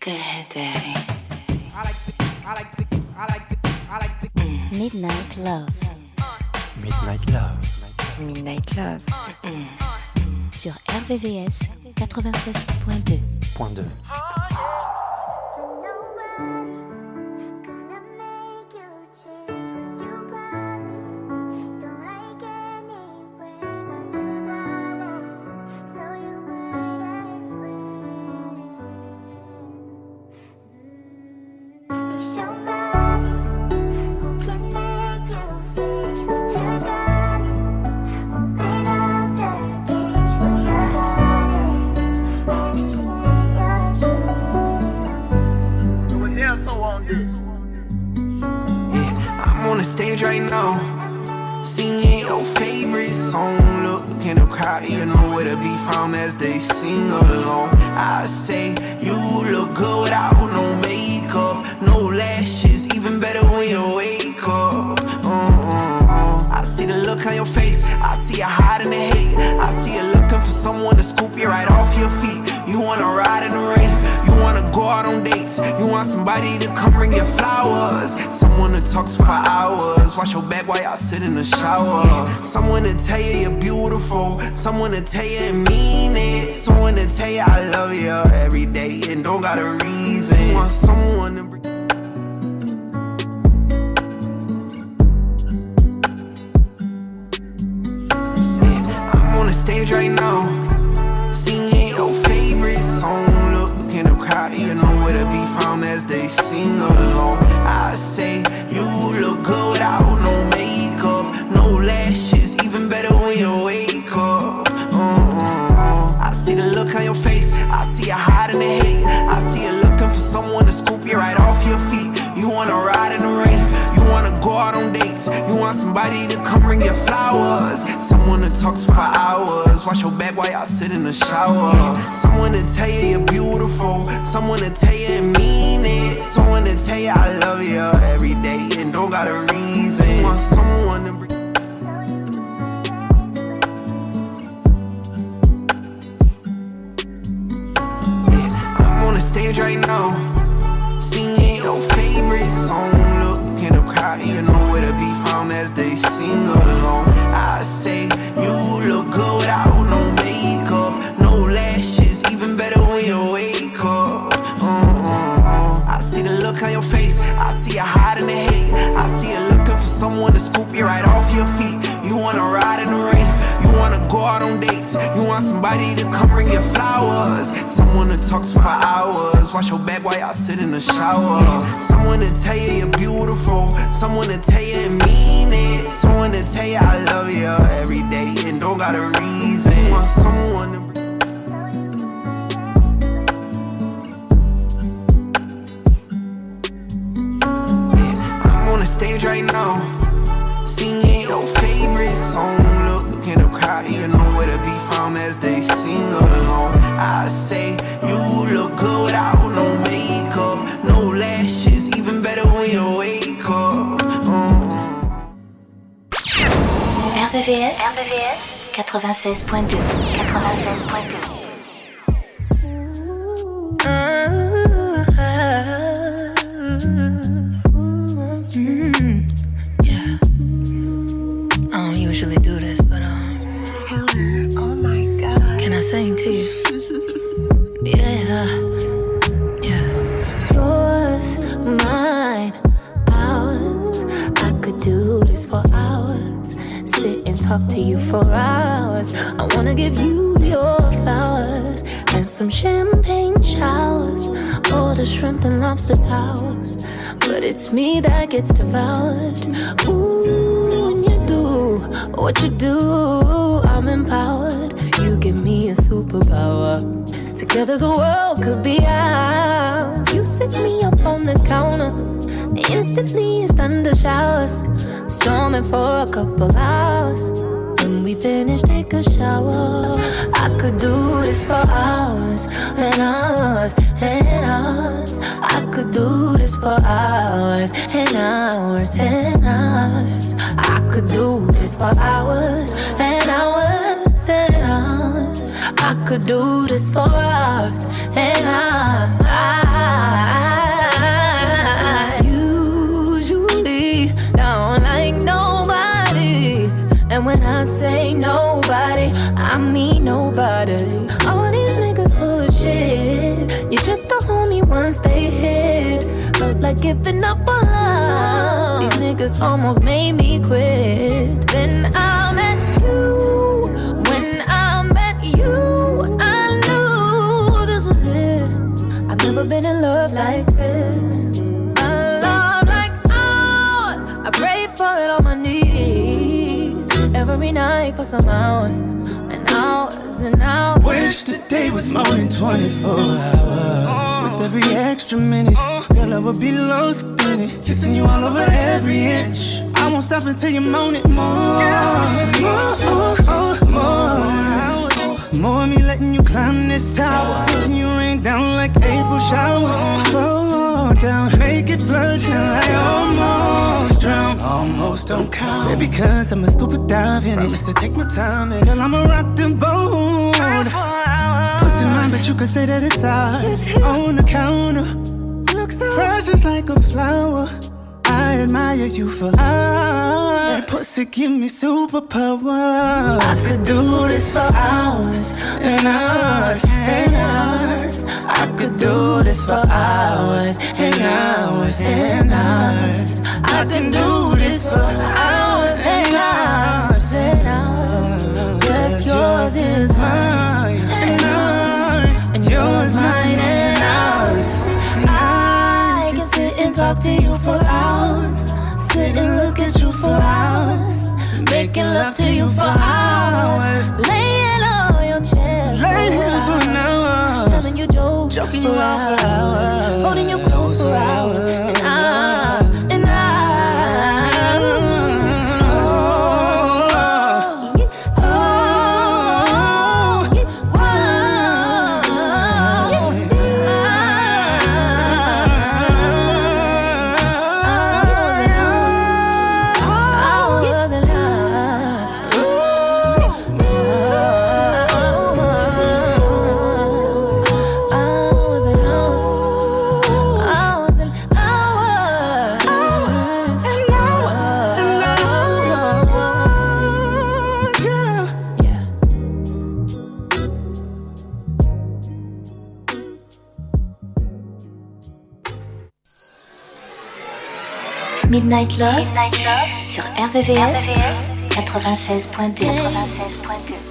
Good Daddy. Midnight Love. Midnight Love. Midnight Love. Sur RVVS 96.2. power. Someone to tell you Puente Me that gets devoured. Ooh, when you do what you do, I'm empowered. You give me a superpower. Together the world could be ours. You set me up on the counter. Instantly it's thunder showers. Storming for a couple hours. When we finish, take a shower. I could do this for hours and hours and hours could do this for hours and hours and hours. I could do this for hours and hours and hours. I could do this for hours and hours. Usually, don't like nobody, and when I giving up on love. These niggas almost made me quit. Then I met you. When I met you, I knew this was it. I've never been in love like this. A love like ours. I pray for it on my knees every night for some hours and hours and hours. Wish the day was more than 24 hours. With every extra minute, girl, I would be lost in it. Kissing you all over every inch. I won't stop until you moan it more. More, more, more. More me letting you climb this tower. Making you rain down like April showers. Fall down, make it flood till I almost drown. Almost don't count. Baby, cause I'm a scuba dive in it. Just to take my time, and girl, I'ma rock the boat. Pussy mine, but you can say that it's ours. On the counter, so just like a flower. I admire you for hours. That pussy give me superpowers. I could do this for hours and hours and hours. I could do this for hours and hours and hours. I could do this for hours and hours and hours. What's yours is mine for hours. Sit and look at you for hours. Making love to you for hours. Laying on your chest. Lay here for an hour. Telling you jokes. Joking you for out for hours. Holding you close for hours. And I, Midnight Love, sur RVVS, 96.2. 96.2.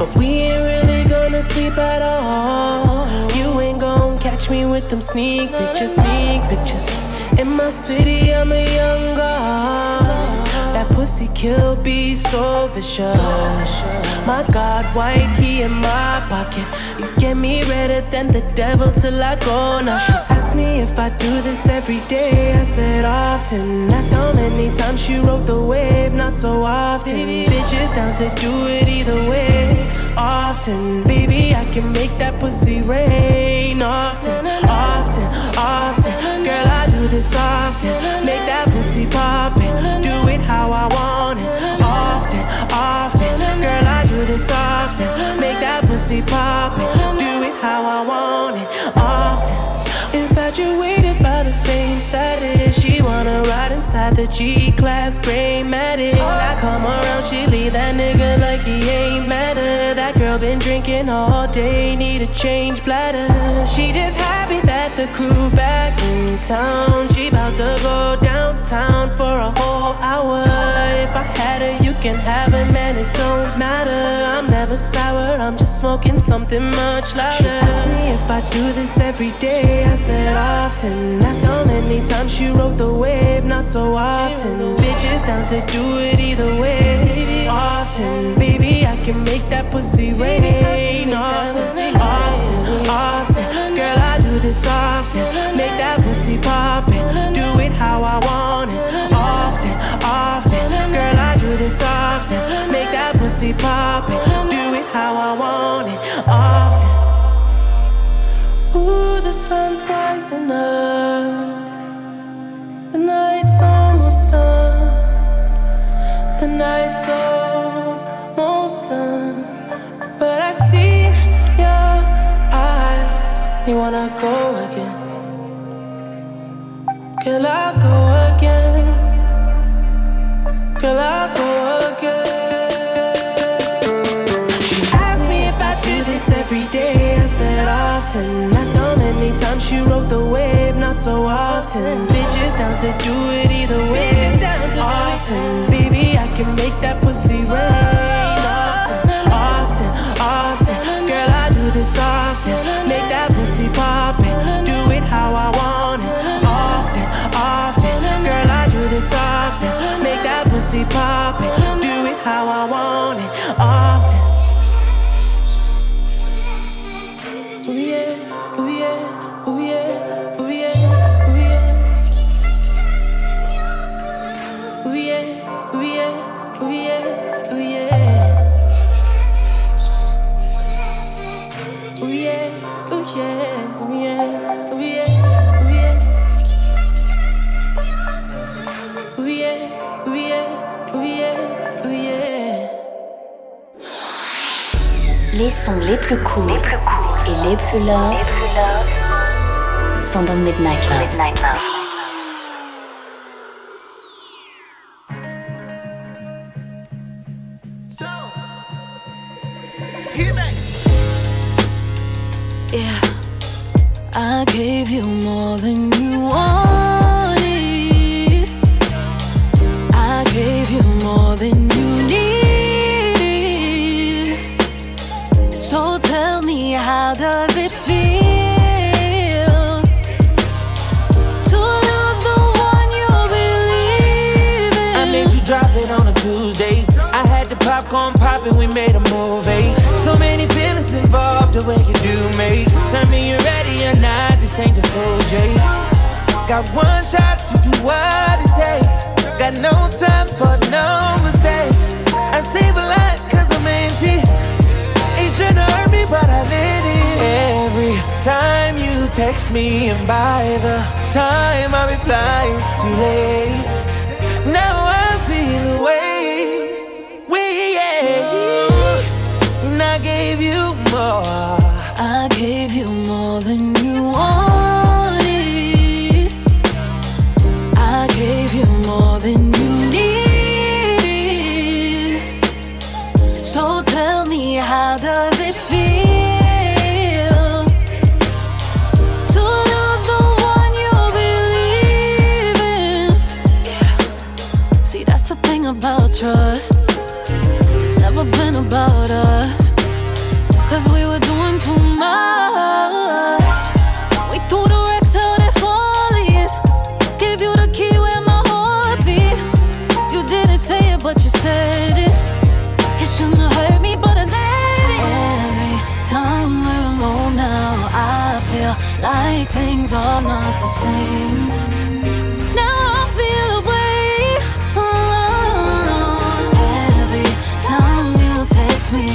But we ain't really gonna sleep at all. You ain't gonna catch me with them sneak pictures, sneak pictures. In my city, I'm a young god. That pussy kill be so vicious. My God, white, he in my pocket. You get me redder than the devil till I go. Now she asked me if I do this every day. I said often. Ask how many times she rode the wave, not so often. Bitches down to do it either way. Often, baby, I can make that pussy rain. Often, often, often. Girl, I do this often. Make that pussy poppin'. Do it how I want it. Often, often. Girl, I do this often. Make that pussy poppin'. Do it how I want it. Often. Infatuated by the fame status. She wanna inside the G class gray matic. I come around, she leave that nigga like he ain't matter. That girl been drinking all day, need a change bladder. She just happy that the crew back in town. She about to go downtown for a whole hour. If I had her, you can have her, man, it don't matter. I'm never sour, I'm just smoking something much louder. She asked me if I do this every day. I said often. Ask how many times she rode the wave, not so often. Bitches down to do it either way. Often, baby, I can make that pussy rain. Often, often, often. Often. Asked how many times she rode the wave, not so often. Bitches down to do it either way. Often, baby, I can make that pussy rain. Often, often, often. Girl, I do this often. Make that pussy poppin'. Do it how I want it. Often, often. Girl, I do this often. Make that pussy poppin'. Do Les sons les plus courts et les plus love sont dans Midnight Love. Yeah, I gave you more than you wanted. Made a movie. So many feelings involved, the way you do me. Tell me you're ready or not, this ain't the full J's. Got one shot to do what it takes. Got no time for no mistakes. I save a lot cause I'm empty. Trying to hurt me, but I let it. Every time you text me, and by the time I reply, it's too late. Feel like things are not the same. Now I feel away. Oh, oh, oh, every time you text me,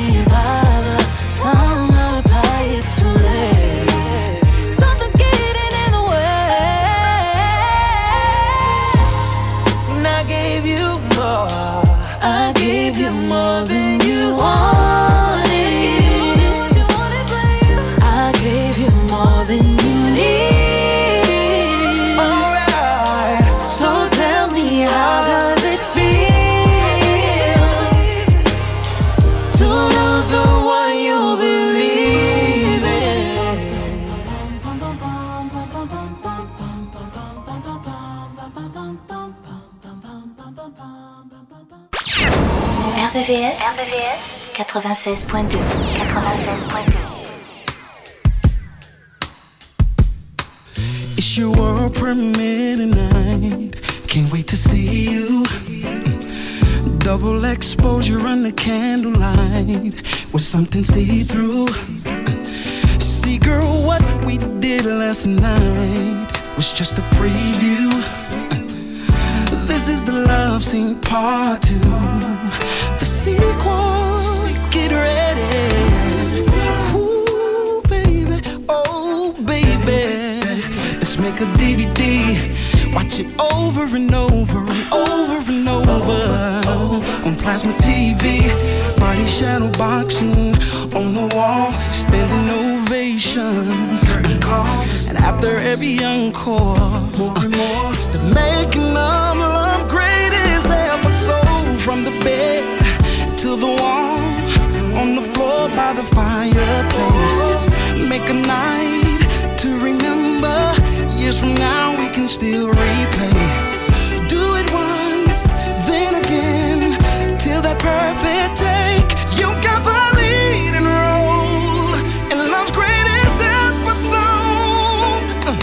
96.2 96.2 It's your premiere tonight. Can't wait to see you. Double exposure under candlelight with something see through. See, girl, what we did last night was just a preview. This is the love scene part Let's a DVD. Watch it over and over and over and over. On plasma TV. Body shadow boxing. On the wall. Standing ovations. Curtain calls. And after every encore. More and more. It's the making of love greatest episode. From the bed to the wall. On the floor by the fireplace. Make a night. Now, we can still replay. Do it once, then again, till that perfect take. You got the lead and in love's greatest episode. Uh,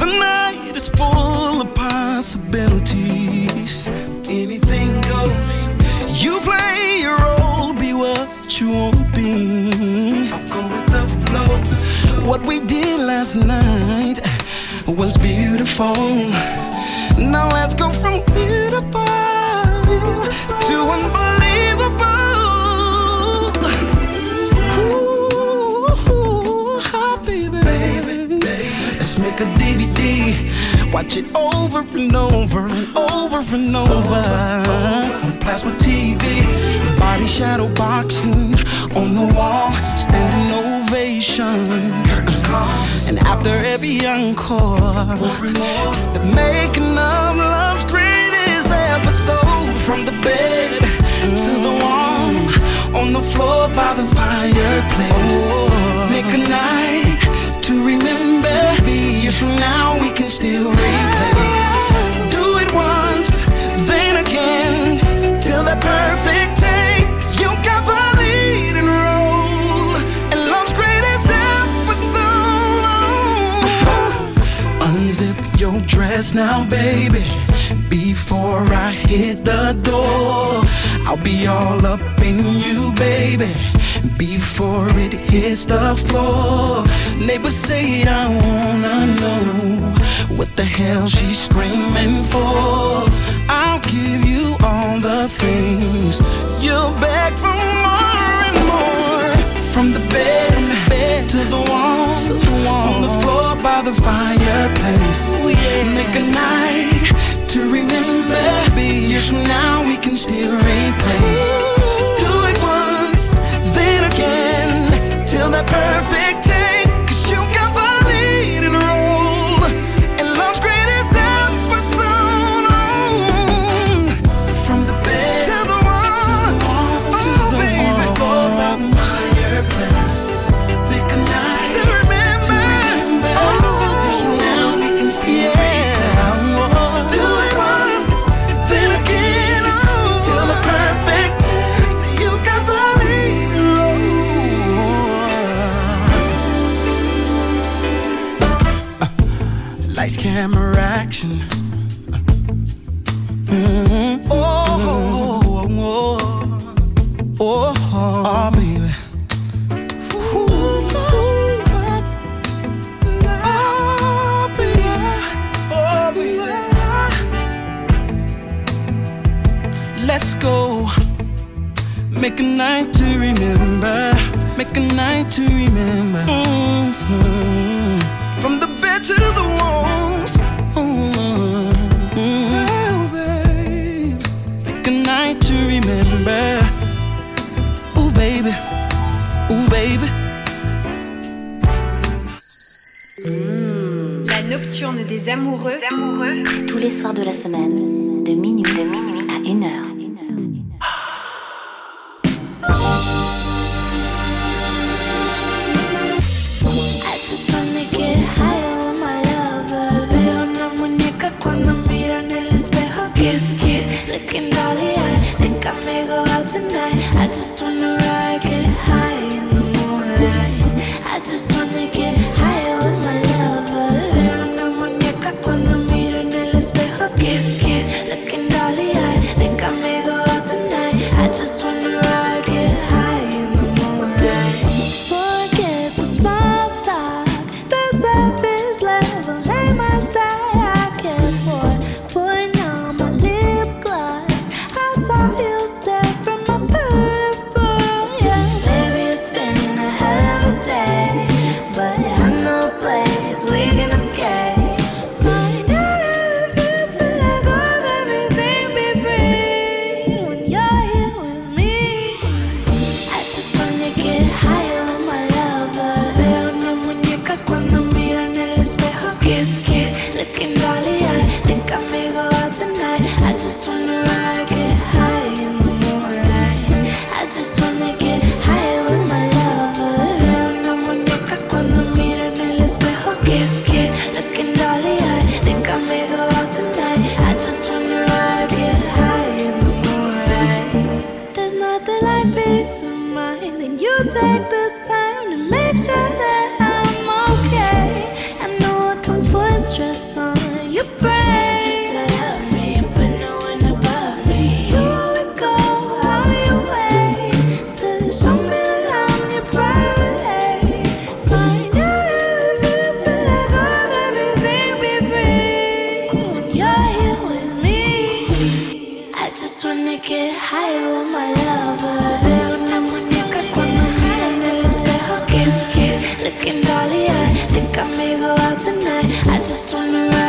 The night is full of possibilities. Anything goes. You play your role, be what you won't be. I'll go with the flow. What we did last night was beautiful. Now let's go from beautiful to unbelievable. Ooh, ah, baby. Let's make a DVD. Watch it over and over and over and over on plasma TV. Body shadow boxing on the wall, standing ovation. And after every encore, it's the making of love's greatest episode. From the bed to the wall, on the floor by the fireplace. Make a night to remember. Years from now, we can still replay. Do it once, then again, till the perfect take. dress now, baby. Before I hit the door, I'll be all up in you, baby. Before it hits the floor, neighbors say I wanna know what the hell she's screaming for. I'll give you all the things you'll beg for more and more. From the bed, bed to the wall, to the wall by the fireplace. Ooh, yeah. Make a night to remember. Maybe years from now we can still replay. Do it once, then again, till that perfect. des amoureux. C'est tous les soirs de la semaine, de minuit, à une heure. i just wanna ride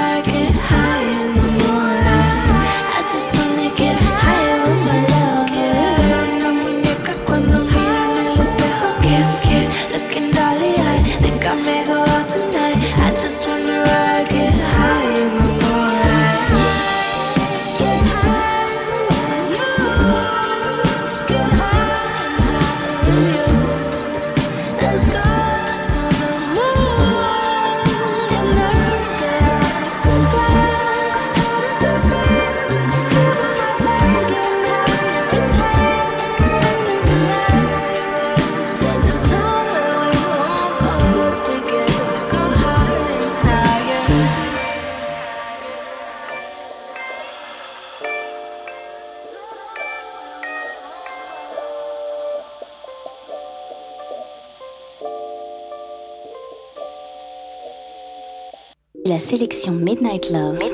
Midnight Love.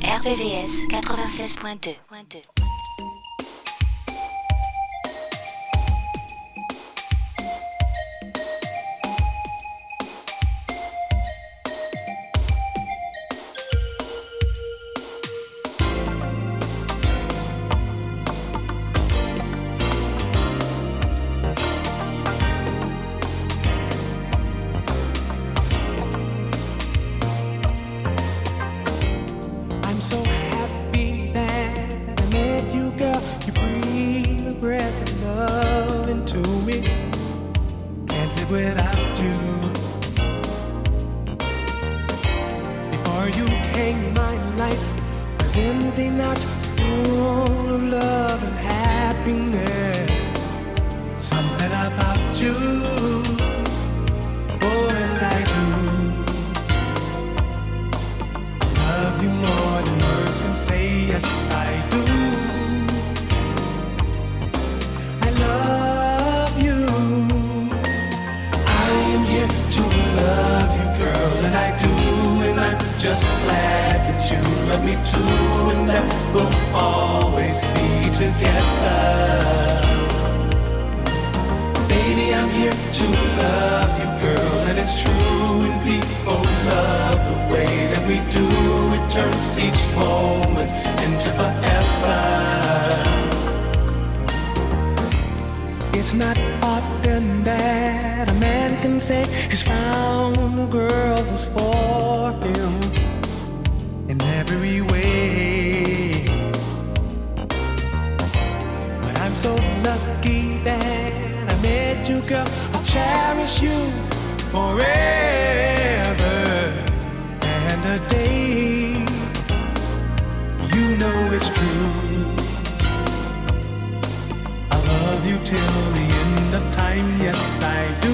RVVS 96.2. every way. But I'm so lucky that I met you, girl. I'll cherish you forever and a day. You know it's true. I love you till the end of time, yes, I do.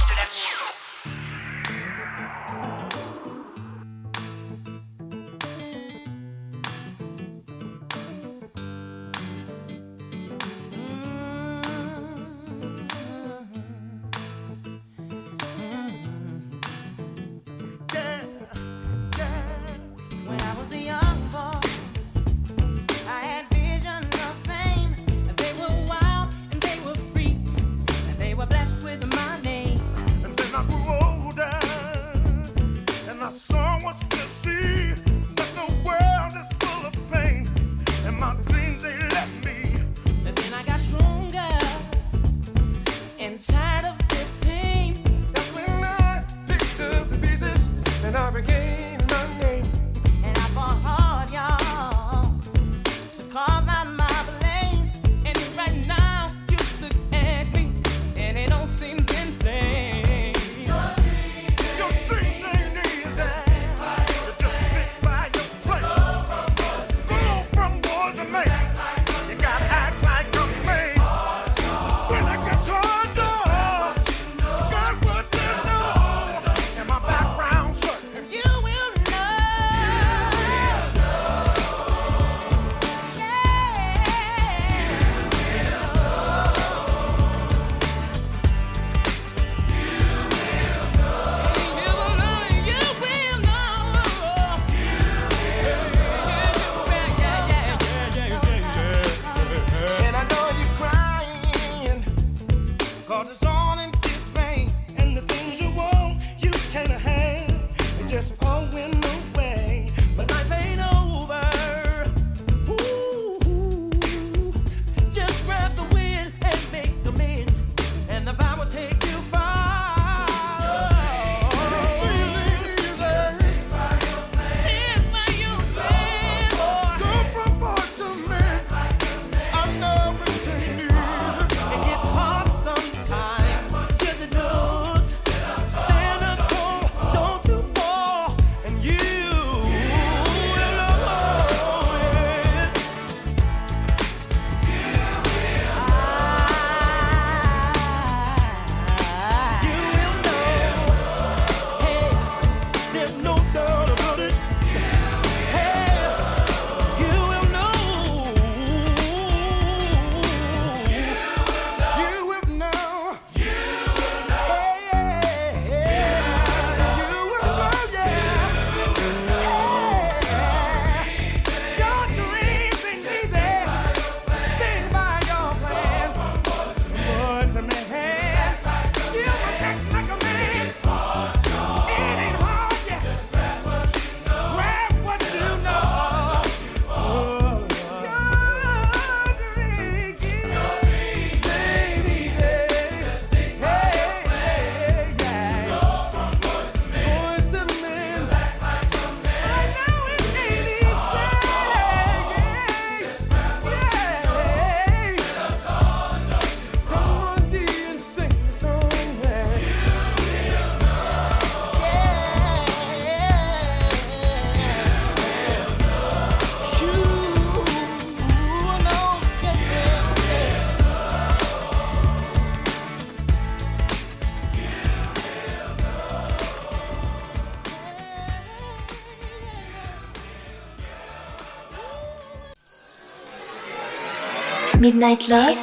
Midnight Love,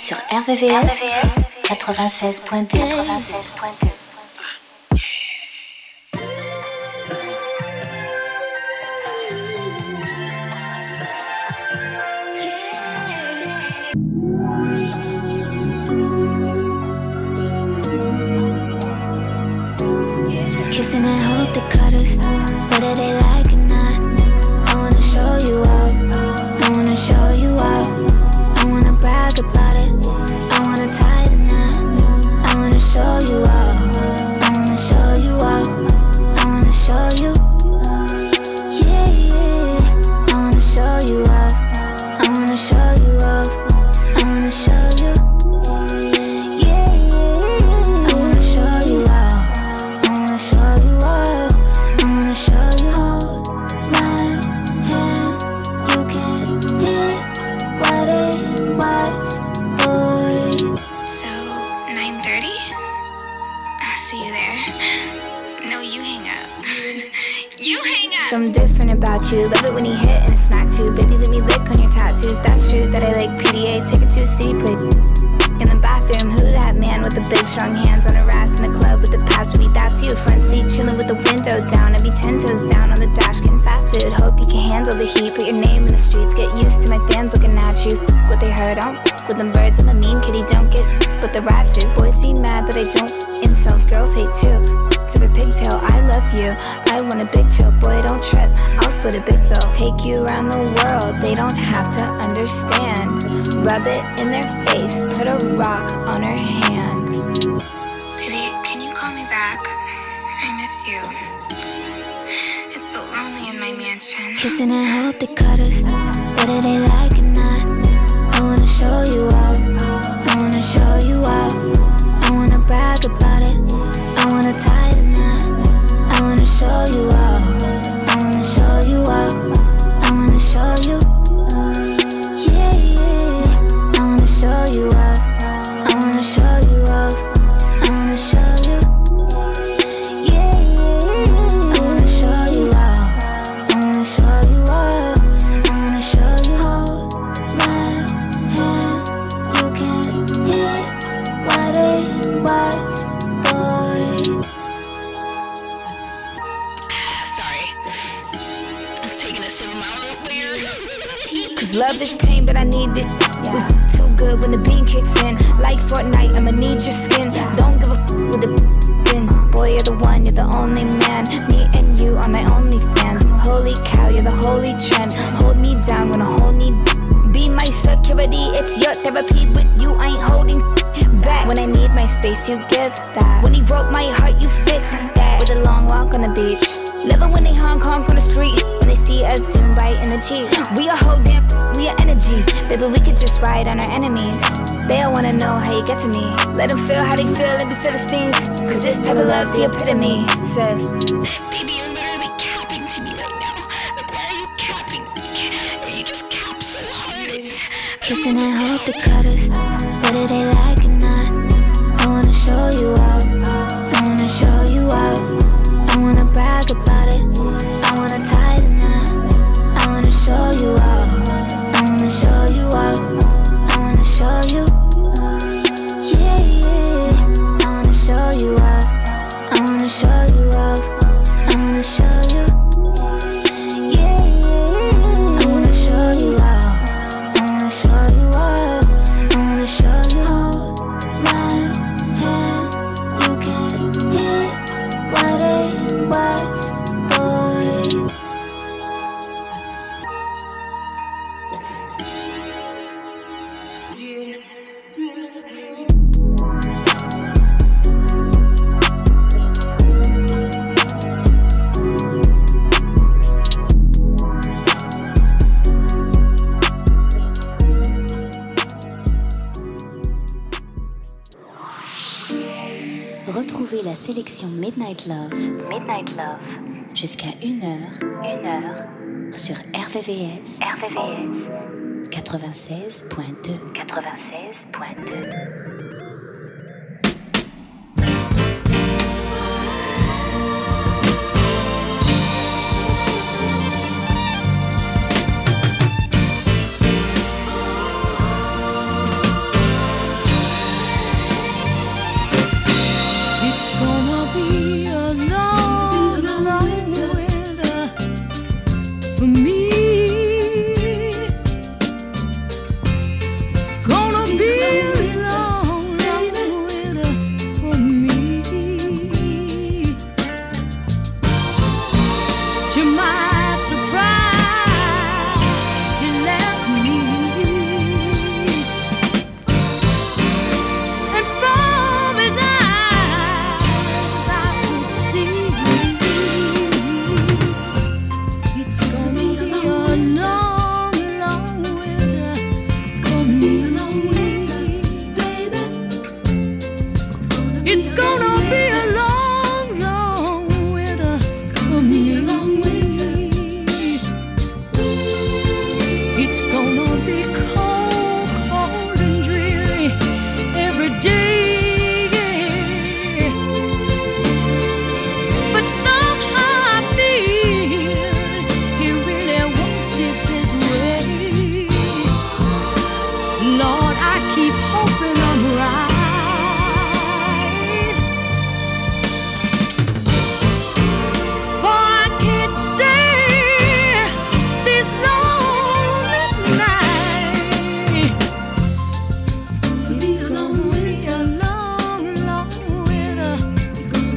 sur RVVS, RVVS 96.2. about you. Love it when he hit and it smack too. Baby, let me lick on your tattoos. That's true that I like PDA. Take it to a city play. In the bathroom, who that man with the big strong hands on her ass in the club with the past me? That's you. Front seat, chilling with the window down. I'd be ten toes down on the dash, getting fast food. Hope you can handle the heat. Put your name in the streets. Get used to my fans looking at you. What they heard, I don't with them birds. I'm a mean kitty, don't get but the rats do. Boys be mad that I don't Girls hate too to their pigtail. I love you. I want a big chill. Boy, don't trip. I'll split a big bill. Take you around the world. They don't have to understand. Rub it in their face. Put a rock on her hand. Baby, can you call me back? I miss you. It's so lonely in my mansion. Kissing and hope they cut us. Whether they like it or not. I wanna show you up. I wanna show you up. I wanna brag about it. In. Like Fortnite, I'ma need your skin. Don't give a f- with the. Boy, you're the one, you're the only man. Me and you are my only fans. Holy cow, you're the holy trend. Hold me down when I hold me. Be my security, it's your therapy. With you, I ain't holding back. When I need my space, you give that. When he broke my heart, you fixed that. With a long walk on the beach. It when they honk honk on the street. When they see us zoom by in the Jeep. We a whole damn, we a energy. Baby, we could just ride on our enemies. Wanna know how you get to me. Let them feel how they feel, let me feel the stings. Cause this type of love's the epitome. Said, Baby, you're literally capping to me right now. Like, why are you capping? You just cap so hard. It's... kissing and hope they cut us. Whether they like it or not. I wanna show you up. I wanna show you up. I wanna brag about RVVS, RVVS 96.2, 96.2.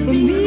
for me.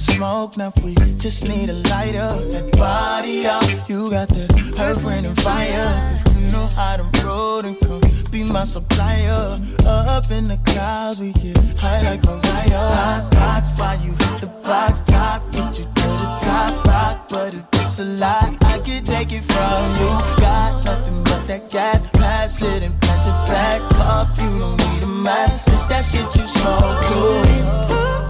to smoke now we just need a lighter. That body up, you got that earth, wind, and fire. If you know how to roll, and come be my supplier. Up in the clouds, we get high like a fire. Hot box, fire, you hit the box top, get you to the top rock. But if it's a lie, I can take it from you. Got nothing but that gas, pass it and pass it back. Off, you don't need a mask, it's that shit you smoke too.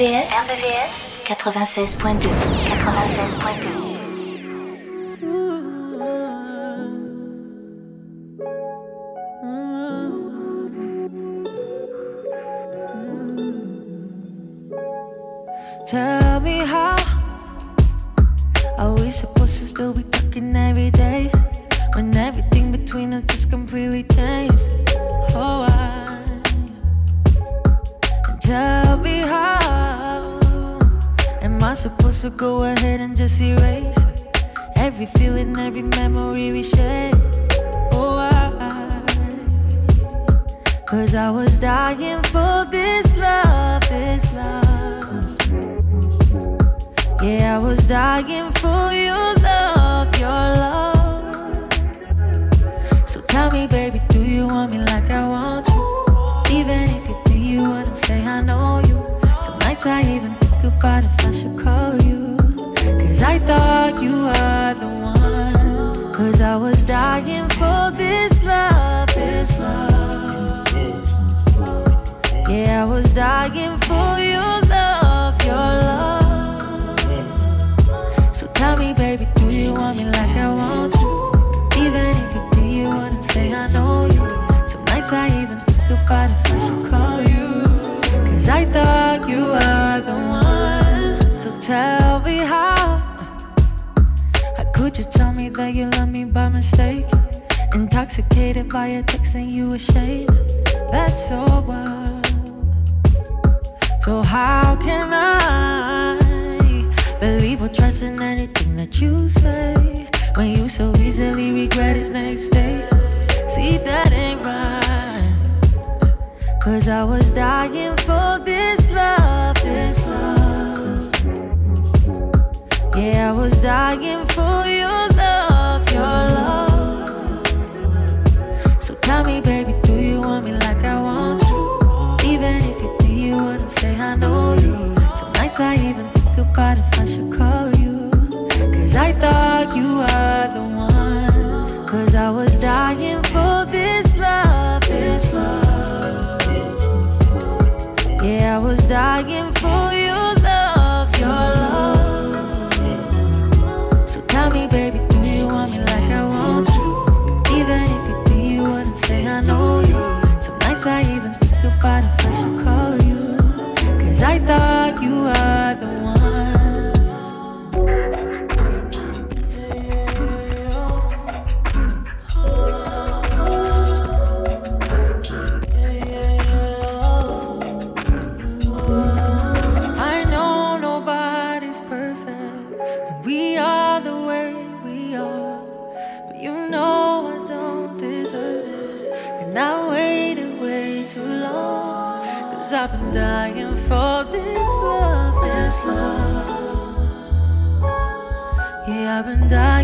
RVS 96.2 96.2 you tell me that you love me by mistake? Intoxicated by your text and you ashamed. That's so wild. So how can I believe or trust in anything that you say when you so easily regret it next day? See that ain't right. Cause I was dying for this love, this love. Yeah, I was dying for your love, your love. So tell me, baby, do you want me like I want you? Even if you do, you wouldn't say I know you. Some nights I even think about if I should call you. Cause I thought you were the one. Cause I was dying for this love, this love. Yeah, I was dying for your thought you were I've been dying.